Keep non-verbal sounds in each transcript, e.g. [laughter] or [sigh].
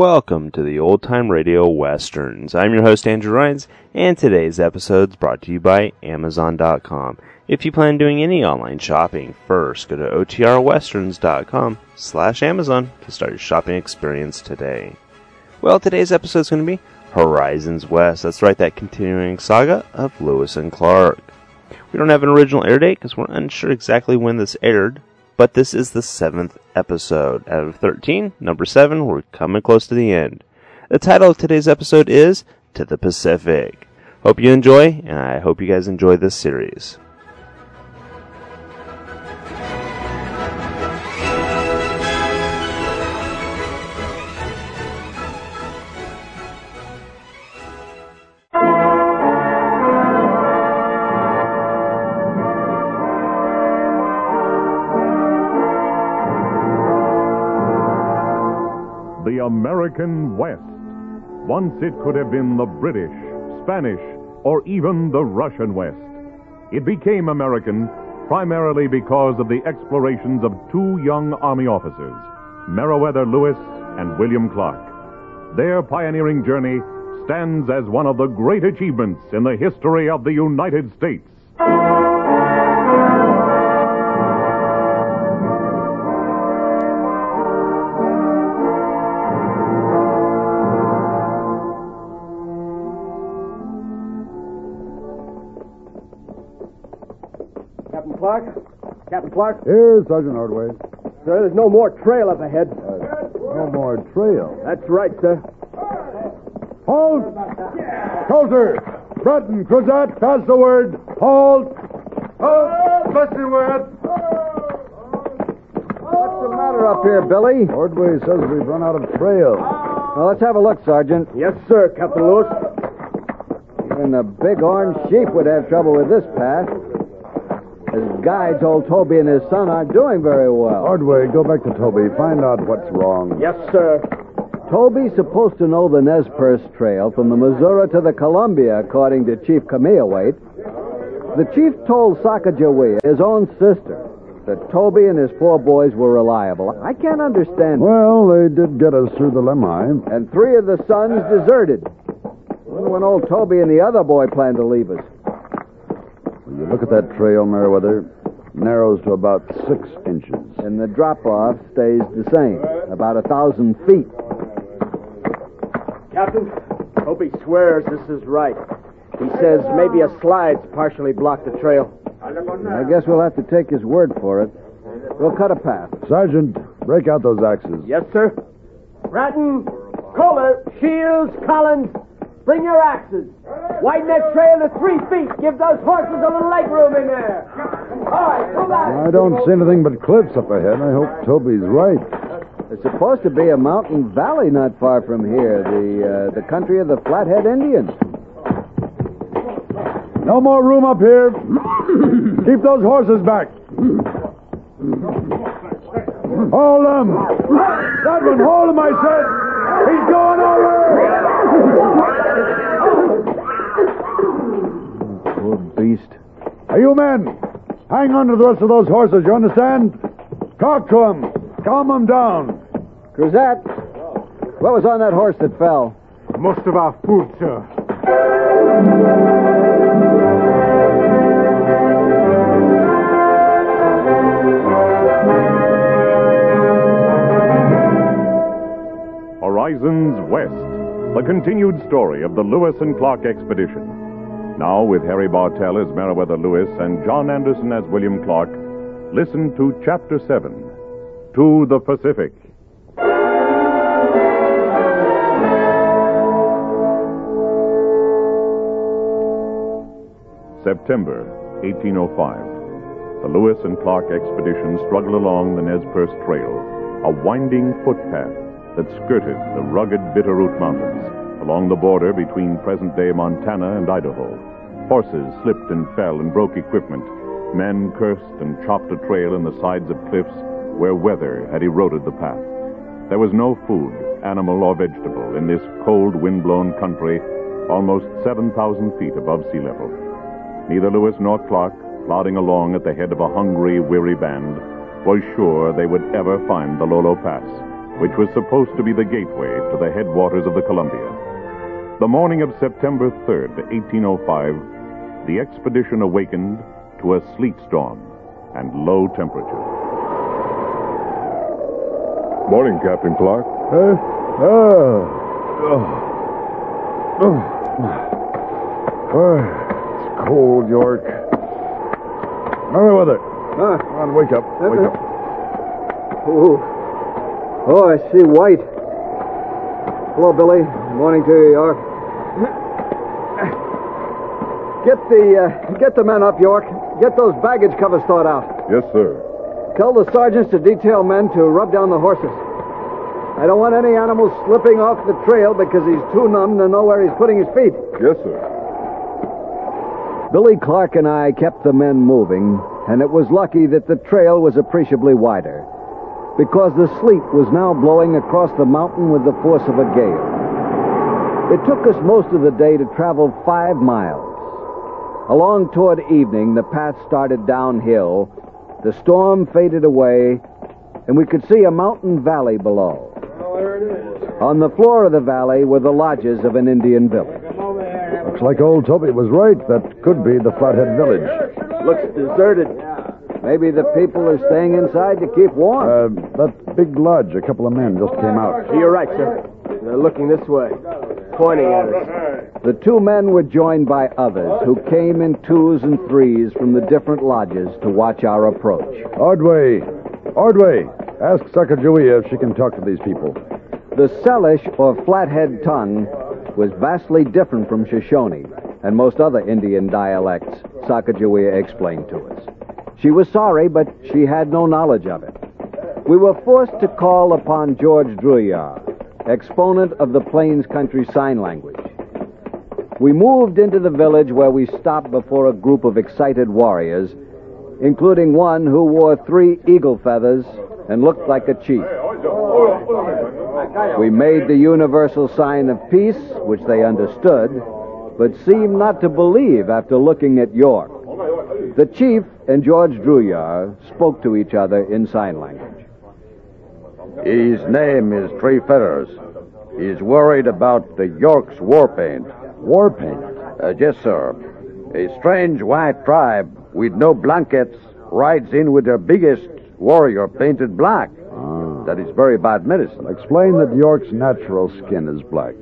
Welcome to the Old Time Radio Westerns. I'm your host, Andrew Rhynes, and today's episode is brought to you by Amazon.com. If you plan doing any online shopping, first go to OTRWesterns.com slash Amazon to start your shopping experience today. Well, today's episode is going to be Horizons West. That's right, that continuing saga of Lewis and Clark. We don't have an original air date because we're unsure exactly when this aired, but this is the seventh episode. Out of 13, number seven, we're coming close to the end. The title of today's episode is To the Pacific. Hope you enjoy, and I hope you guys enjoy this series. American West. Once it could have been the British, Spanish, or even the Russian West. It became American primarily because of the explorations of two young Army officers, Meriwether Lewis and William Clark. Their pioneering journey stands as one of the great achievements in the history of the United States. Clark? Here, Sergeant Ordway. Sir, there's no more trail up ahead. Uh, no more trail. That's right, sir. Halt! Coulter! Bratton, Cruzat, pass the word. Halt! Halt! Pass the word. What's the matter up here, Billy? Ordway says we've run out of trail. Well, let's have a look, Sergeant. Yes, sir, Captain Lewis. Even the big orange sheep would have trouble with this path. His guides, old Toby and his son, aren't doing very well. Ordway, go back to Toby. Find out what's wrong. Yes, sir. Toby's supposed to know the Nez Perce Trail from the Missouri to the Columbia, according to Chief Waite. The chief told Sacagawea, his own sister, that Toby and his four boys were reliable. I can't understand. Well, they did get us through the Lemhi. And three of the sons deserted. Wonder when old Toby and the other boy plan to leave us. When you look at that trail, Meriwether, narrows to about six inches. And the drop off stays the same, about a thousand feet. Captain, hope he swears this is right. He says maybe a slide's partially blocked the trail. I guess we'll have to take his word for it. We'll cut a path. Sergeant, break out those axes. Yes, sir. Bratton, Coulter, Shields, Collins, bring your axes. Widen that trail to three feet. Give those horses a little leg room in there. All right, pull back. I don't see anything but cliffs up ahead. I hope Toby's right. There's supposed to be a mountain valley not far from here, the uh, the country of the Flathead Indians. No more room up here. Keep those horses back. Hold them. That one, hold him, I said. He's going Hey, you men, hang on to the rest of those horses, you understand? Talk to them. Calm them down. Cruzat, what was on that horse that fell? Most of our food, sir. Horizons West, the continued story of the Lewis and Clark expedition. Now, with Harry Bartell as Meriwether Lewis and John Anderson as William Clark, listen to Chapter 7 To the Pacific. September 1805. the Lewis and Clark expedition struggled along the Nez Perce Trail, a winding footpath that skirted the rugged Bitterroot Mountains along the border between present day Montana and Idaho. Horses slipped and fell and broke equipment. Men cursed and chopped a trail in the sides of cliffs where weather had eroded the path. There was no food, animal or vegetable, in this cold, wind-blown country almost 7,000 feet above sea level. Neither Lewis nor Clark, plodding along at the head of a hungry, weary band, was sure they would ever find the Lolo Pass, which was supposed to be the gateway to the headwaters of the Columbia. The morning of September 3rd, 1805, the expedition awakened to a sleet storm and low temperature. Morning, Captain Clark. Uh, oh. Oh. Oh. Oh, it's cold, York. Another weather. Huh? Come on, wake up. Wake up. Ooh. Oh, I see white. Hello, Billy. Morning to you, York. Get the uh, get the men up, York. Get those baggage covers thawed out. Yes, sir. Tell the sergeants to detail men to rub down the horses. I don't want any animal slipping off the trail because he's too numb to know where he's putting his feet. Yes, sir. Billy Clark and I kept the men moving, and it was lucky that the trail was appreciably wider because the sleet was now blowing across the mountain with the force of a gale. It took us most of the day to travel five miles. Along toward evening, the path started downhill, the storm faded away, and we could see a mountain valley below. On the floor of the valley were the lodges of an Indian village. Looks like old Toby was right. That could be the Flathead Village. Looks deserted. Maybe the people are staying inside to keep warm. Uh, that big lodge, a couple of men just came out. You're right, sir. They're looking this way, pointing at us. The two men were joined by others who came in twos and threes from the different lodges to watch our approach. Ordway. Ordway. Ask Sacagawea if she can talk to these people. The Salish, or Flathead tongue, was vastly different from Shoshone and most other Indian dialects, Sacagawea explained to us. She was sorry, but she had no knowledge of it. We were forced to call upon George Drouillard, exponent of the Plains Country Sign Language. We moved into the village where we stopped before a group of excited warriors, including one who wore three eagle feathers and looked like a chief. We made the universal sign of peace, which they understood, but seemed not to believe after looking at York. The chief and George Drouillard spoke to each other in sign language. His name is Three Feathers. He's worried about the York's war paint. War paint. Uh, yes, sir. A strange white tribe with no blankets rides in with their biggest warrior painted black. Ah. That is very bad medicine. Explain that York's natural skin is black,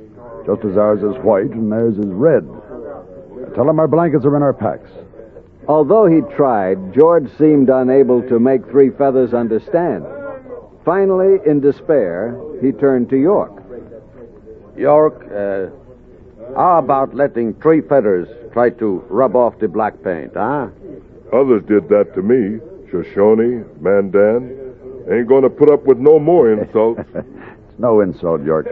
just as ours is white and theirs is red. Tell him our blankets are in our packs. Although he tried, George seemed unable to make Three Feathers understand. Finally, in despair, he turned to York. York, uh, how about letting Three Feathers try to rub off the black paint, huh? Others did that to me. Shoshone, Mandan. Ain't gonna put up with no more insults. [laughs] It's no insult, York.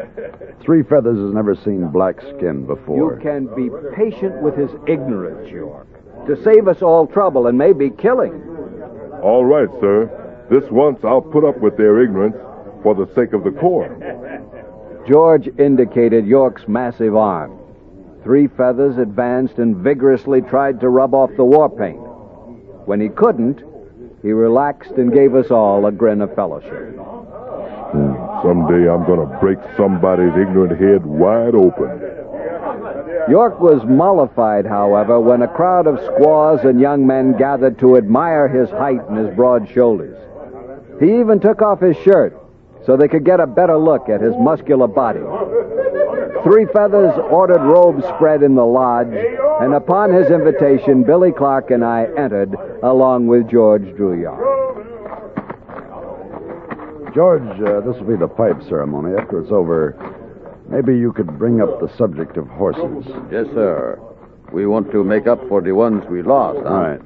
Three Feathers has never seen black skin before. You can be patient with his ignorance, York, to save us all trouble and maybe killing. All right, sir. This once I'll put up with their ignorance for the sake of the Corps. George indicated York's massive arm. Three Feathers advanced and vigorously tried to rub off the war paint. When he couldn't, he relaxed and gave us all a grin of fellowship. Someday I'm gonna break somebody's ignorant head wide open. York was mollified, however, when a crowd of squaws and young men gathered to admire his height and his broad shoulders. He even took off his shirt so they could get a better look at his muscular body. Three Feathers ordered robes spread in the lodge, and upon his invitation, Billy Clark and I entered along with George Drouillard. George, uh, this will be the pipe ceremony. After it's over, maybe you could bring up the subject of horses. Yes, sir. We want to make up for the ones we lost, huh? All right.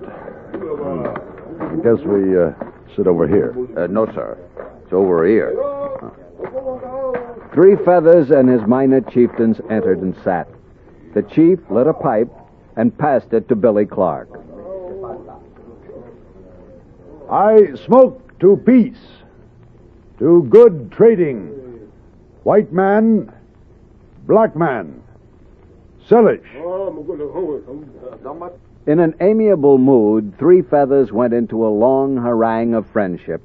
I guess we uh, sit over here. Uh, no, sir. It's over here. Three Feathers and his minor chieftains entered and sat. The chief lit a pipe and passed it to Billy Clark. I smoke to peace, to good trading. White man, black man, Salish. In an amiable mood, Three Feathers went into a long harangue of friendship.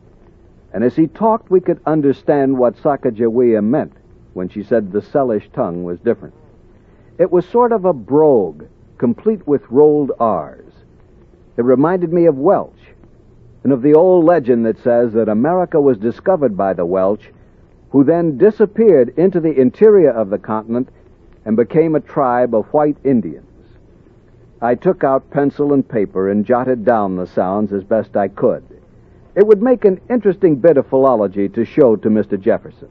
And as he talked, we could understand what Sacagawea meant when she said the Salish tongue was different. It was sort of a brogue, complete with rolled R's. It reminded me of Welsh, and of the old legend that says that America was discovered by the Welsh, who then disappeared into the interior of the continent and became a tribe of white Indians. I took out pencil and paper and jotted down the sounds as best I could. It would make an interesting bit of philology to show to Mr. Jefferson.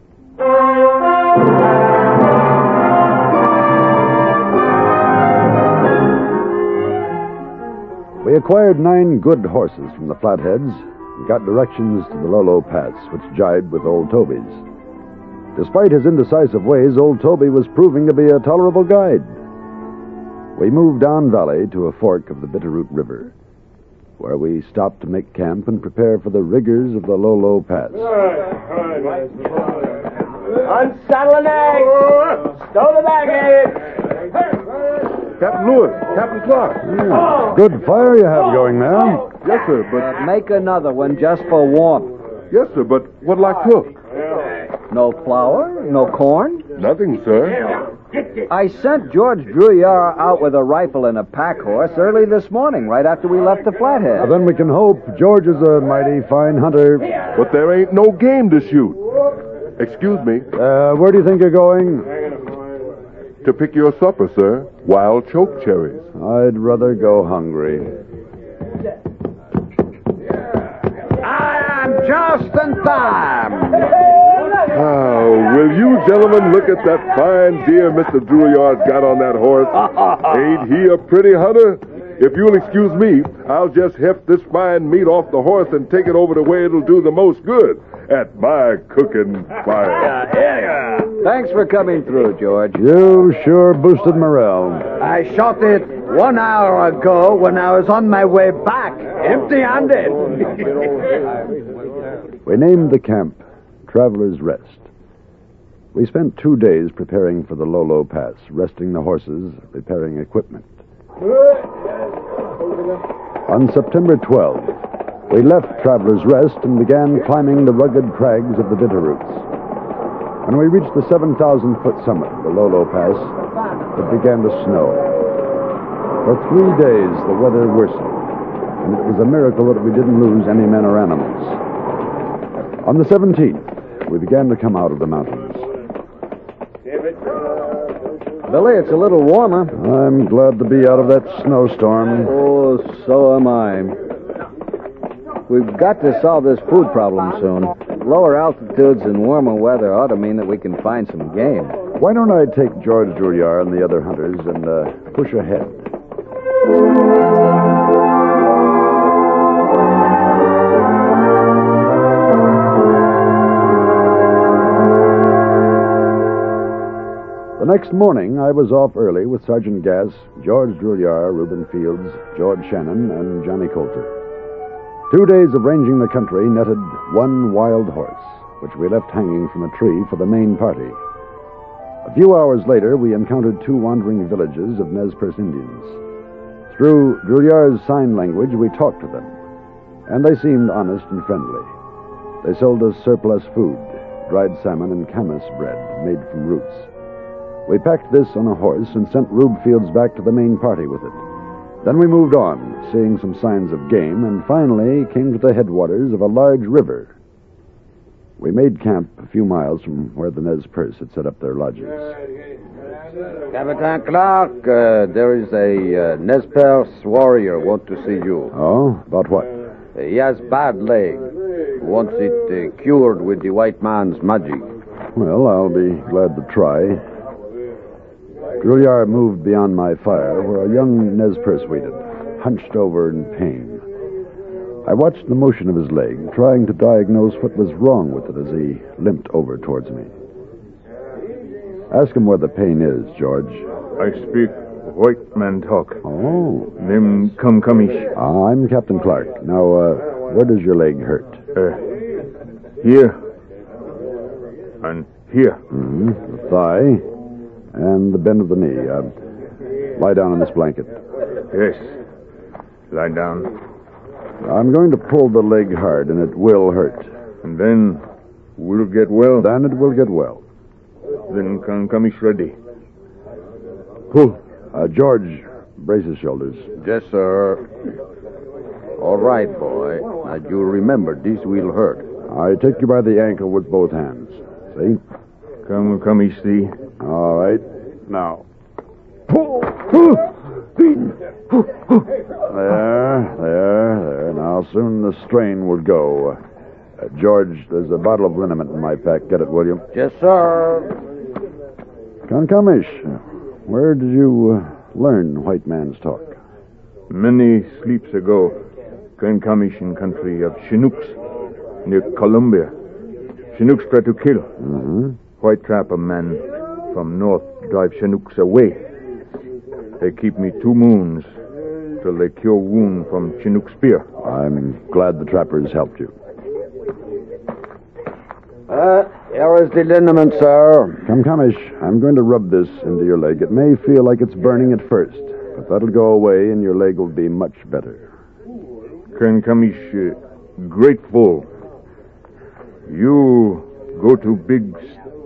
We acquired nine good horses from the Flatheads and got directions to the Lolo Pass, which jibed with old Toby's. Despite his indecisive ways, old Toby was proving to be a tolerable guide. We moved down valley to a fork of the Bitterroot River, where we stopped to make camp and prepare for the rigors of the Lolo Pass. Unsaddle an egg! Stow the baggage! Captain Lewis, Captain Clark. Yeah, Good fire you have going there. Yes, sir, but Make another one just for warmth. yes, sir, but what'll I cook? No flour, no corn. Nothing, sir. I sent George Drouillard out with a rifle and a pack horse early this morning, right after we left the Flathead. Well, then we can hope George is a mighty fine hunter. But there ain't no game to shoot. Excuse me. Uh, where do you think you're going? To pick your supper, sir. Wild choke cherries. I'd rather go hungry. I am just in time. Will you gentlemen look at that fine deer Mr. Drouillard got on that horse? [laughs] Ain't he a pretty hunter? If you'll excuse me, I'll just heft this fine meat off the horse and take it over to where it'll do the most good at my cooking fire. Thanks for coming through, George. You sure boosted morale. I shot it one hour ago when I was on my way back, empty-handed. [laughs] We named the camp Traveler's Rest. We spent two days preparing for the Lolo Pass, resting the horses, repairing equipment. On September 12th, we left Traveler's Rest and began climbing the rugged crags of the Bitterroots. When we reached the 7,000 foot summit of the Lolo Pass, it began to snow. For three days, the weather worsened, and it was a miracle that we didn't lose any men or animals. On the 17th, we began to come out of the mountains. Billy, it's a little warmer. I'm glad to be out of that snowstorm. Oh, so am I. We've got to solve this food problem soon. Lower altitudes and warmer weather ought to mean that we can find some game. Why don't I take George Drouillard and the other hunters and uh, push ahead? The next morning, I was off early with Sergeant Gass, George Drouillard, Reuben Fields, George Shannon, and Johnny Coulter. Two days of ranging the country netted one wild horse, which we left hanging from a tree for the main party. A few hours later, we encountered two wandering villages of Nez Perce Indians. Through Drouillard's sign language, we talked to them, and they seemed honest and friendly. They sold us surplus food, dried salmon and camas bread made from roots. We packed this on a horse and sent Rube Fields back to the main party with it. Then we moved on, seeing some signs of game, and finally came to the headwaters of a large river. We made camp a few miles from where the Nez Perce had set up their lodges. Captain Clark, uh, there is a uh, Nez Perce warrior want to see you. Oh, about what? Uh, he has bad leg. Wants it uh, cured with the white man's magic. Well, I'll be glad to try. Drouillard moved beyond my fire, where a young Nez Perce waited, hunched over in pain. I watched the motion of his leg, trying to diagnose what was wrong with it as he limped over towards me. Ask him where the pain is, George. I speak white man talk. Oh. Come comish. Ah, I'm Captain Clark. Now, uh, where does your leg hurt? Uh, here. And here. hmm The thigh and the bend of the knee. Uh, lie down on this blanket. Yes. Lie down. I'm going to pull the leg hard, and it will hurt. And then we'll get well. Then it will get well. Then come comish ready. Pull. Uh, George, brace his shoulders. Yes, sir. All right, boy. Now, you remember, this will hurt. I take you by the ankle with both hands. See? Come, comish see. All right. Now. Pull. There, there, there. Now, soon the strain will go. Uh, George, there's a bottle of liniment in my pack. Get it, will you? Yes, sir. Concamish, where did you uh, learn white man's talk? Many sleeps ago, came Kamishin country of Chinooks near Columbia. Chinooks try to kill. Mm-hmm. White trap a man from north drive Chinooks away. They keep me two moons till they cure wound from Chinook spear. I'm glad the trappers helped you. Uh, here is the liniment, sir. Kamkamish, I'm going to rub this into your leg. It may feel like it's burning at first, but that'll go away and your leg will be much better. Ken Kamish, uh, grateful. You go to big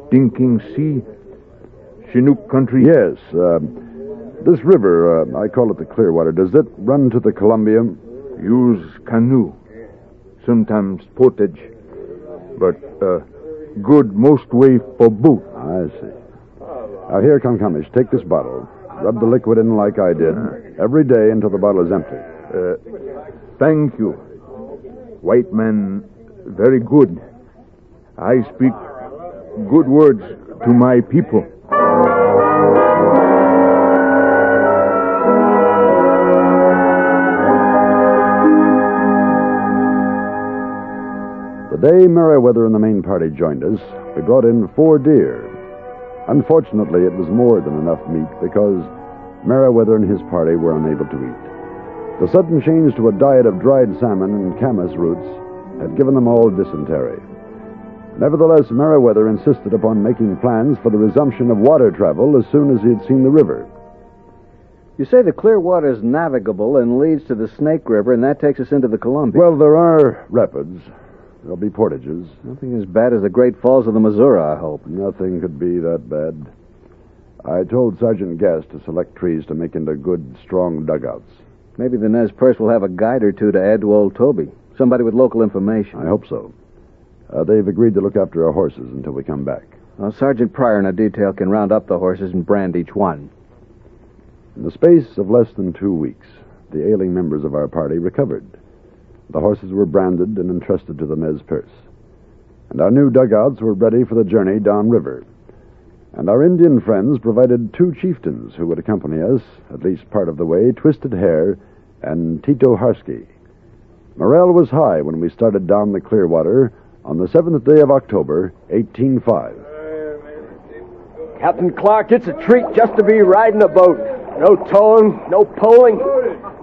stinking sea? Chinook country? Yes, uh, this river, uh, I call it the Clearwater, does it run to the Columbia? Use canoe. Sometimes portage. But, uh, good most way for boat. I see. Now, here, Kamkamish, take this bottle. Rub the liquid in like I did every day until the bottle is empty. Uh, thank you. White man, very good. I speak good words to my people. Day Meriwether and the main party joined us, we brought in four deer. Unfortunately, it was more than enough meat because Meriwether and his party were unable to eat. The sudden change to a diet of dried salmon and camas roots had given them all dysentery. Nevertheless, Meriwether insisted upon making plans for the resumption of water travel as soon as he had seen the river. You say the Clearwater is navigable and leads to the Snake River, and that takes us into the Columbia. Well, there are rapids. There'll be portages. Nothing as bad as the Great Falls of the Missouri, I hope. Nothing could be that bad. I told Sergeant Gass to select trees to make into good, strong dugouts. Maybe the Nez Perce will have a guide or two to add to old Toby. Somebody with local information. I hope so. Uh, they've agreed to look after our horses until we come back. Well, Sergeant Pryor and a detail can round up the horses and brand each one. In the space of less than two weeks, the ailing members of our party recovered. The horses were branded and entrusted to the Nez Perce. And our new dugouts were ready for the journey downriver. And our Indian friends provided two chieftains who would accompany us, at least part of the way, Twisted Hair and Tito Harsky. Morale was high when we started down the Clearwater on the seventh day of October, 1805. Captain Clark, it's a treat just to be riding a boat. No towing, no poling,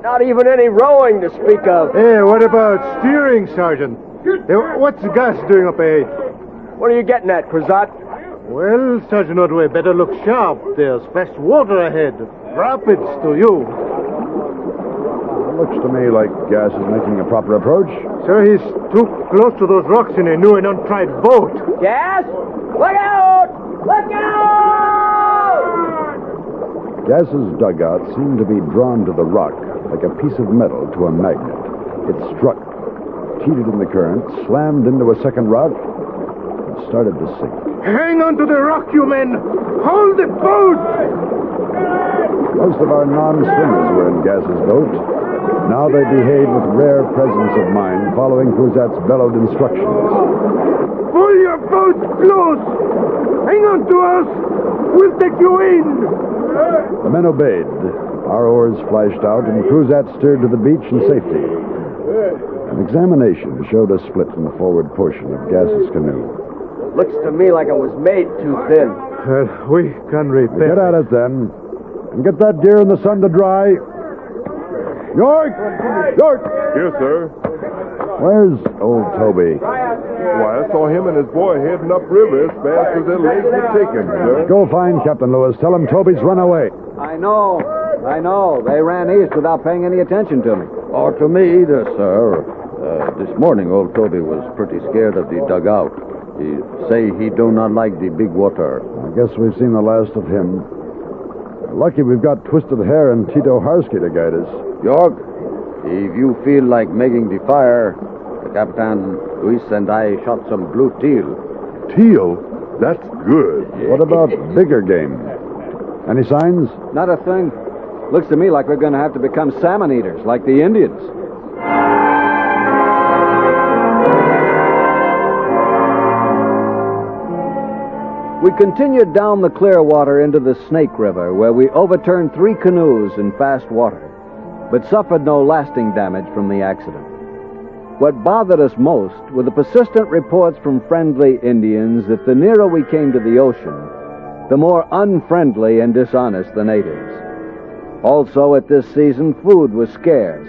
not even any rowing to speak of. Hey, what about steering, Sergeant? Hey, what's Gass doing up ahead? What are you getting at, Cruzat? Well, Sergeant Ordway, better look sharp. There's fast water ahead. Rapids to you. It Looks to me like Gass is making a proper approach. Sir, he's too close to those rocks in a new and untried boat. Gass? Look out! Look out! Gass's dugout seemed to be drawn to the rock like a piece of metal to a magnet. It struck, teetered in the current, slammed into a second rock, and started to sink. Hang on to the rock, you men! Hold the boat! Most of our non-swimmers were in Gass's boat. Now they behaved with rare presence of mind, following Cruzat's bellowed instructions. Pull your boat close! Hang on to us! We'll take you in! The men obeyed. Our oars flashed out, and Cruzat steered to the beach in safety. An examination showed a split in the forward portion of Gass's canoe. Looks to me like it was made too thin. Uh, we can repair. It. Get at it then. And get that deer in the sun to dry. York! York! Yes, sir. Where's old Toby? Why, I saw him and his boy heading upriver as fast as their legs would take him, sir. Go find Captain Lewis. Tell him Toby's run away. I know. I know. They ran east without paying any attention to me. Or to me either, sir. Uh, this morning, old Toby was pretty scared of the dugout. He say he do not like the big water. I guess we've seen the last of him. Lucky we've got Twisted Hair and Tito Harsky to guide us. York, if you feel like making the fire, the Capitan Luis and I shot some blue teal. Teal? That's good. [laughs] What about bigger game? Any signs? Not a thing. Looks to me like we're going to have to become salmon eaters, like the Indians. We continued down the Clearwater into the Snake River, where we overturned three canoes in fast water, but suffered no lasting damage from the accident. What bothered us most were the persistent reports from friendly Indians that the nearer we came to the ocean, the more unfriendly and dishonest the natives. Also, at this season, food was scarce,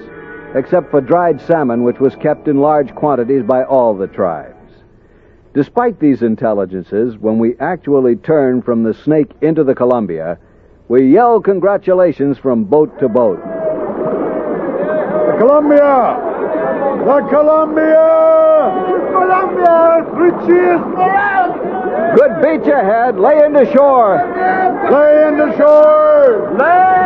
except for dried salmon, which was kept in large quantities by all the tribes. Despite these intelligences, when we actually turn from the Snake into the Columbia, we yell congratulations from boat to boat. The Columbia! The Columbia! Columbia! Three cheers for us! Good beach ahead. Lay into shore. Lay into shore! Lay the shore!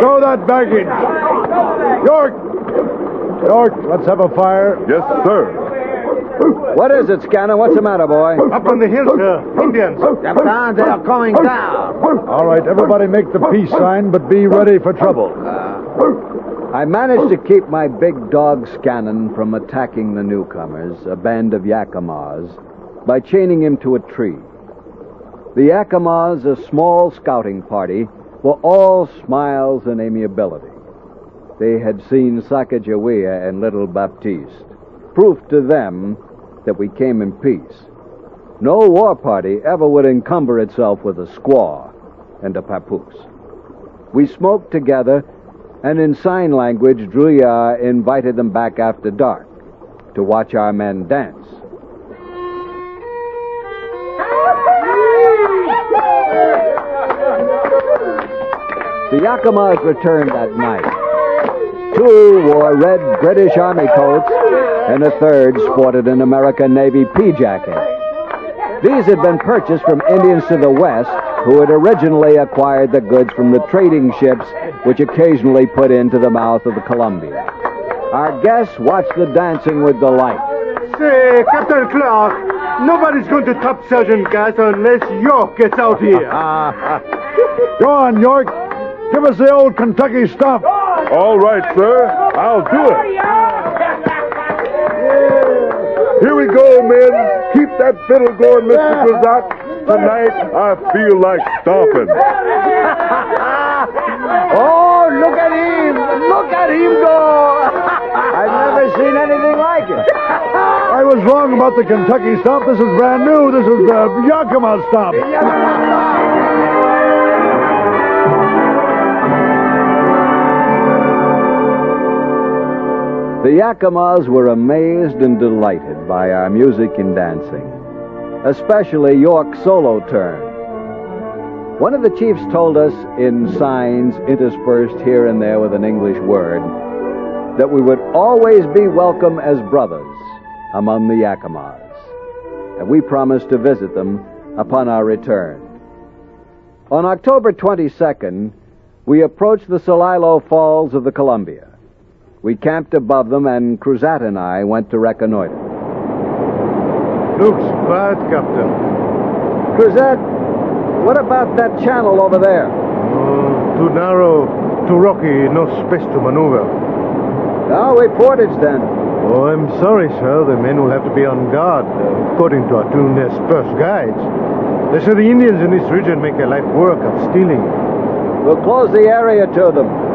Throw that baggage! York! York, let's have a fire. Yes, sir. What is it, Scannon? What's the matter, boy? Up on the hill, sir. Indians. Capitan, they are coming down. All right, everybody make the peace sign, but be ready for trouble. Uh, I managed to keep my big dog Scannon from attacking the newcomers, a band of Yakimas, by chaining him to a tree. The Yakimas, a small scouting party, were all smiles and amiability. They had seen Sacagawea and Little Baptiste, proof to them that we came in peace. No war party ever would encumber itself with a squaw and a papoose. We smoked together, and in sign language, Drouillard invited them back after dark to watch our men dance. The Yakimas returned that night. Two wore red British Army coats, and a third sported an American Navy pea jacket. These had been purchased from Indians to the west who had originally acquired the goods from the trading ships which occasionally put into the mouth of the Columbia. Our guests watched the dancing with delight. Say, Captain Clark, nobody's going to top Sergeant Gass unless York gets out here. [laughs] Go on, York. Give us the old Kentucky stuff. All right, sir. I'll do it. Here we go, men. Keep that fiddle going, Mr. Cruzat. Tonight, I feel like stomping. [laughs] Oh, look at him! Look at him go! [laughs] I've never seen anything like it. I was wrong about the Kentucky stomp. This is brand new. This is the Yakima stomp. The Yakimas were amazed and delighted by our music and dancing, especially York's solo turn. One of the chiefs told us in signs interspersed here and there with an English word that we would always be welcome as brothers among the Yakimas, and we promised to visit them upon our return. On October 22nd, we approached the Celilo Falls of the Columbia. We camped above them, and Cruzat and I went to reconnoiter. Looks bad, Captain. Cruzat, what about that channel over there? Oh, too narrow, too rocky, no space to maneuver. Oh, we portage then. Oh, I'm sorry, sir. The men will have to be on guard, uh, according to our two Perce guides. They say the Indians in this region make a life work of stealing. We'll close the area to them.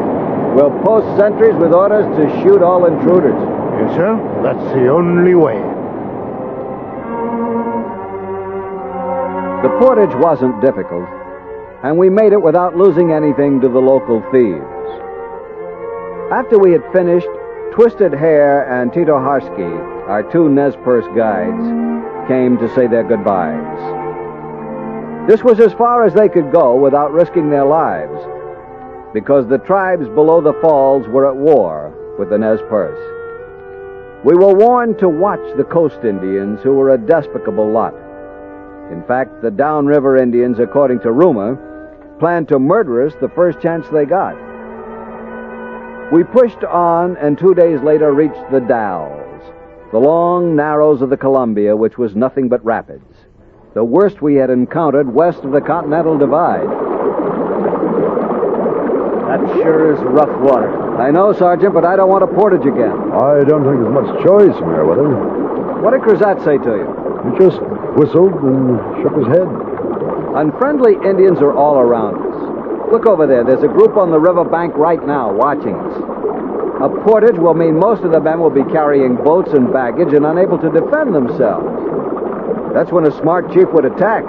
We'll post sentries with orders to shoot all intruders. Yes, sir. That's the only way. The portage wasn't difficult, and we made it without losing anything to the local thieves. After we had finished, Twisted Hair and Tito Harsky, our two Nez Perce guides, came to say their goodbyes. This was as far as they could go without risking their lives, because the tribes below the falls were at war with the Nez Perce. We were warned to watch the coast Indians, who were a despicable lot. In fact, the downriver Indians, according to rumor, planned to murder us the first chance they got. We pushed on and two days later reached the Dalles, the long narrows of the Columbia, which was nothing but rapids, the worst we had encountered west of the Continental Divide. That sure is rough water. I know, Sergeant, but I don't want a portage again. I don't think there's much choice, Meriwether. What did Cruzat say to you? He just whistled and shook his head. Unfriendly Indians are all around us. Look over there. There's a group on the river bank right now watching us. A portage will mean most of the men will be carrying boats and baggage and unable to defend themselves. That's when a smart chief would attack.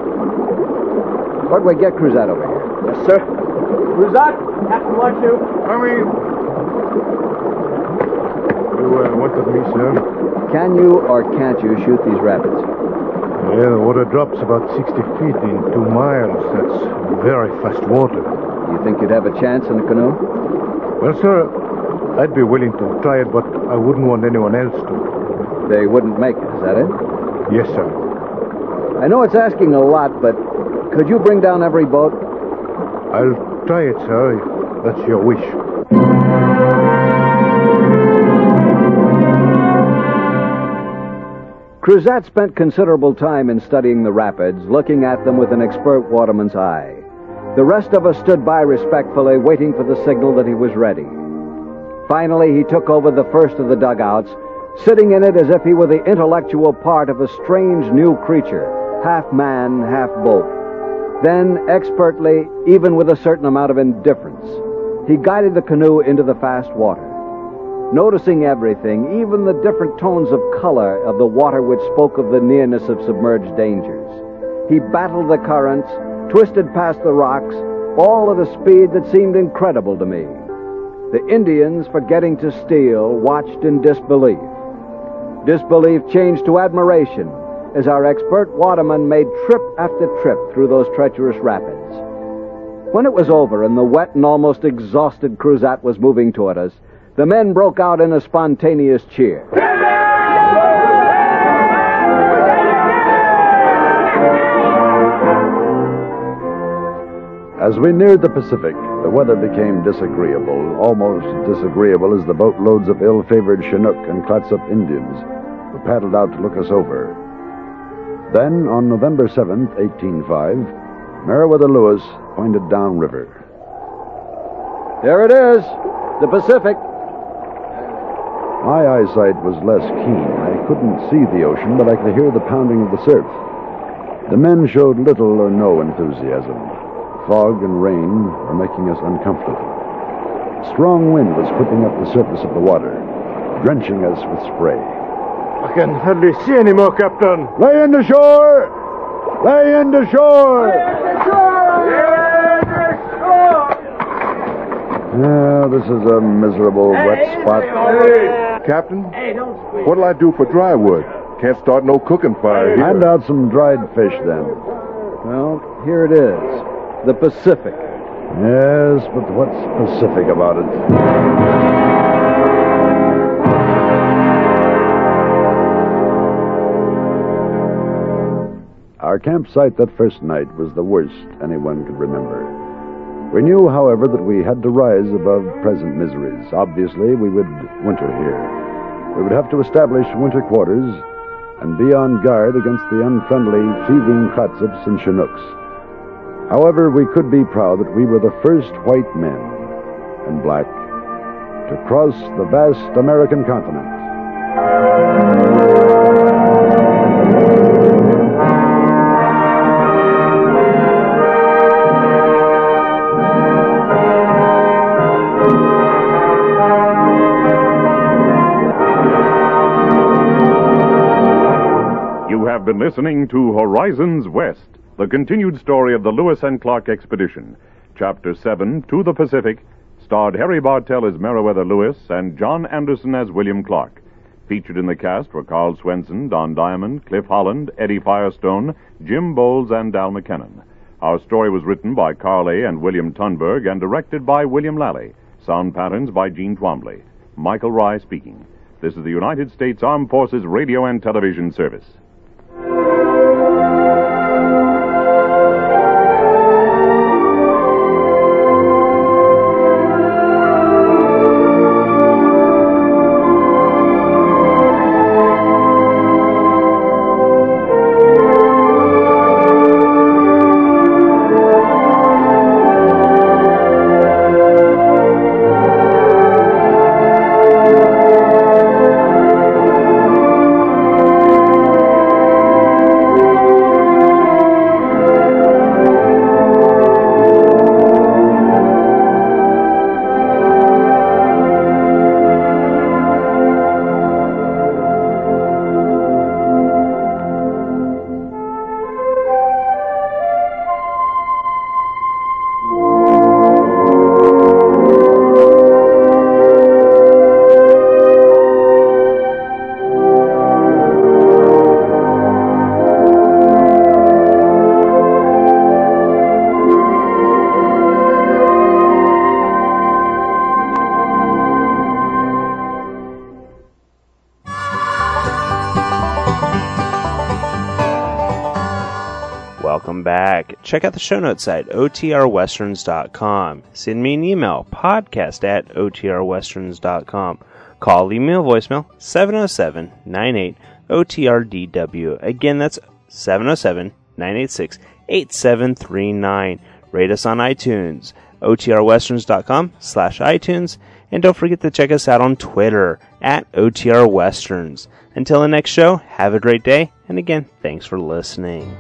What'd we get Cruzat over here? Yes, sir. Cruzat, Captain wants you. Coming. You uh, wanted me, sir? Can you or can't you shoot these rapids? Yeah, the water drops about 60 feet in two miles. That's very fast water. You think you'd have a chance in a canoe? Well, sir, I'd be willing to try it, but I wouldn't want anyone else to. They wouldn't make it, is that it? Yes, sir. I know it's asking a lot, but could you bring down every boat? I'll try it, sir, that's your wish. Cruzat spent considerable time in studying the rapids, looking at them with an expert waterman's eye. The rest of us stood by respectfully, waiting for the signal that he was ready. Finally, he took over the first of the dugouts, sitting in it as if he were the intellectual part of a strange new creature, half man, half boat. Then, expertly, even with a certain amount of indifference, he guided the canoe into the fast water. Noticing everything, even the different tones of color of the water which spoke of the nearness of submerged dangers. He battled the currents, twisted past the rocks, all at a speed that seemed incredible to me. The Indians, forgetting to steal, watched in disbelief. Disbelief changed to admiration as our expert waterman made trip after trip through those treacherous rapids. When it was over and the wet and almost exhausted Cruzat was moving toward us, the men broke out in a spontaneous cheer. As we neared the Pacific, the weather became disagreeable, almost disagreeable as the boatloads of ill favored Chinook and Clatsop Indians who paddled out to look us over. Then, on November 7th, 1805, Meriwether Lewis pointed downriver. There it is, the Pacific. My eyesight was less keen. I couldn't see the ocean, but I could hear the pounding of the surf. The men showed little or no enthusiasm. Fog and rain were making us uncomfortable. Strong wind was whipping up the surface of the water, drenching us with spray. I can hardly see any more, Captain. Lay into shore! Lay into shore! Lay into shore! Lay into shore! Yeah, this is a miserable wet spot. Captain, what'll I do for dry wood? Can't start no cooking fire here. Hand out some dried fish then. Well, here it is the Pacific. Yes, but what's Pacific about it? Our campsite that first night was the worst anyone could remember. We knew, however, that we had to rise above present miseries. Obviously, we would winter here. We would have to establish winter quarters and be on guard against the unfriendly, thieving Clatsops and Chinooks. However, we could be proud that we were the first white men and black to cross the vast American continent. Have been listening to Horizons West, the continued story of the Lewis and Clark expedition. Chapter 7, To the Pacific, starred Harry Bartell as Meriwether Lewis and John Anderson as William Clark. Featured in the cast were Karl Swenson, Don Diamond, Cliff Holland, Eddie Firestone, Jim Boles, and Dal McKennon. Our story was written by Karl A. and William Tunberg and directed by William Lally. Sound patterns by Gene Twombly. Michael Rye speaking. This is the United States Armed Forces Radio and Television Service. Check out the show notes at otrwesterns.com. Send me an email, podcast at otrwesterns.com. Call, email, voicemail, 707 98 OTRDW. Again, that's 707 986 8739. Rate us on iTunes, otrwesterns.com slash iTunes. And don't forget to check us out on Twitter at OTRWesterns. Until the next show, have a great day. And again, thanks for listening.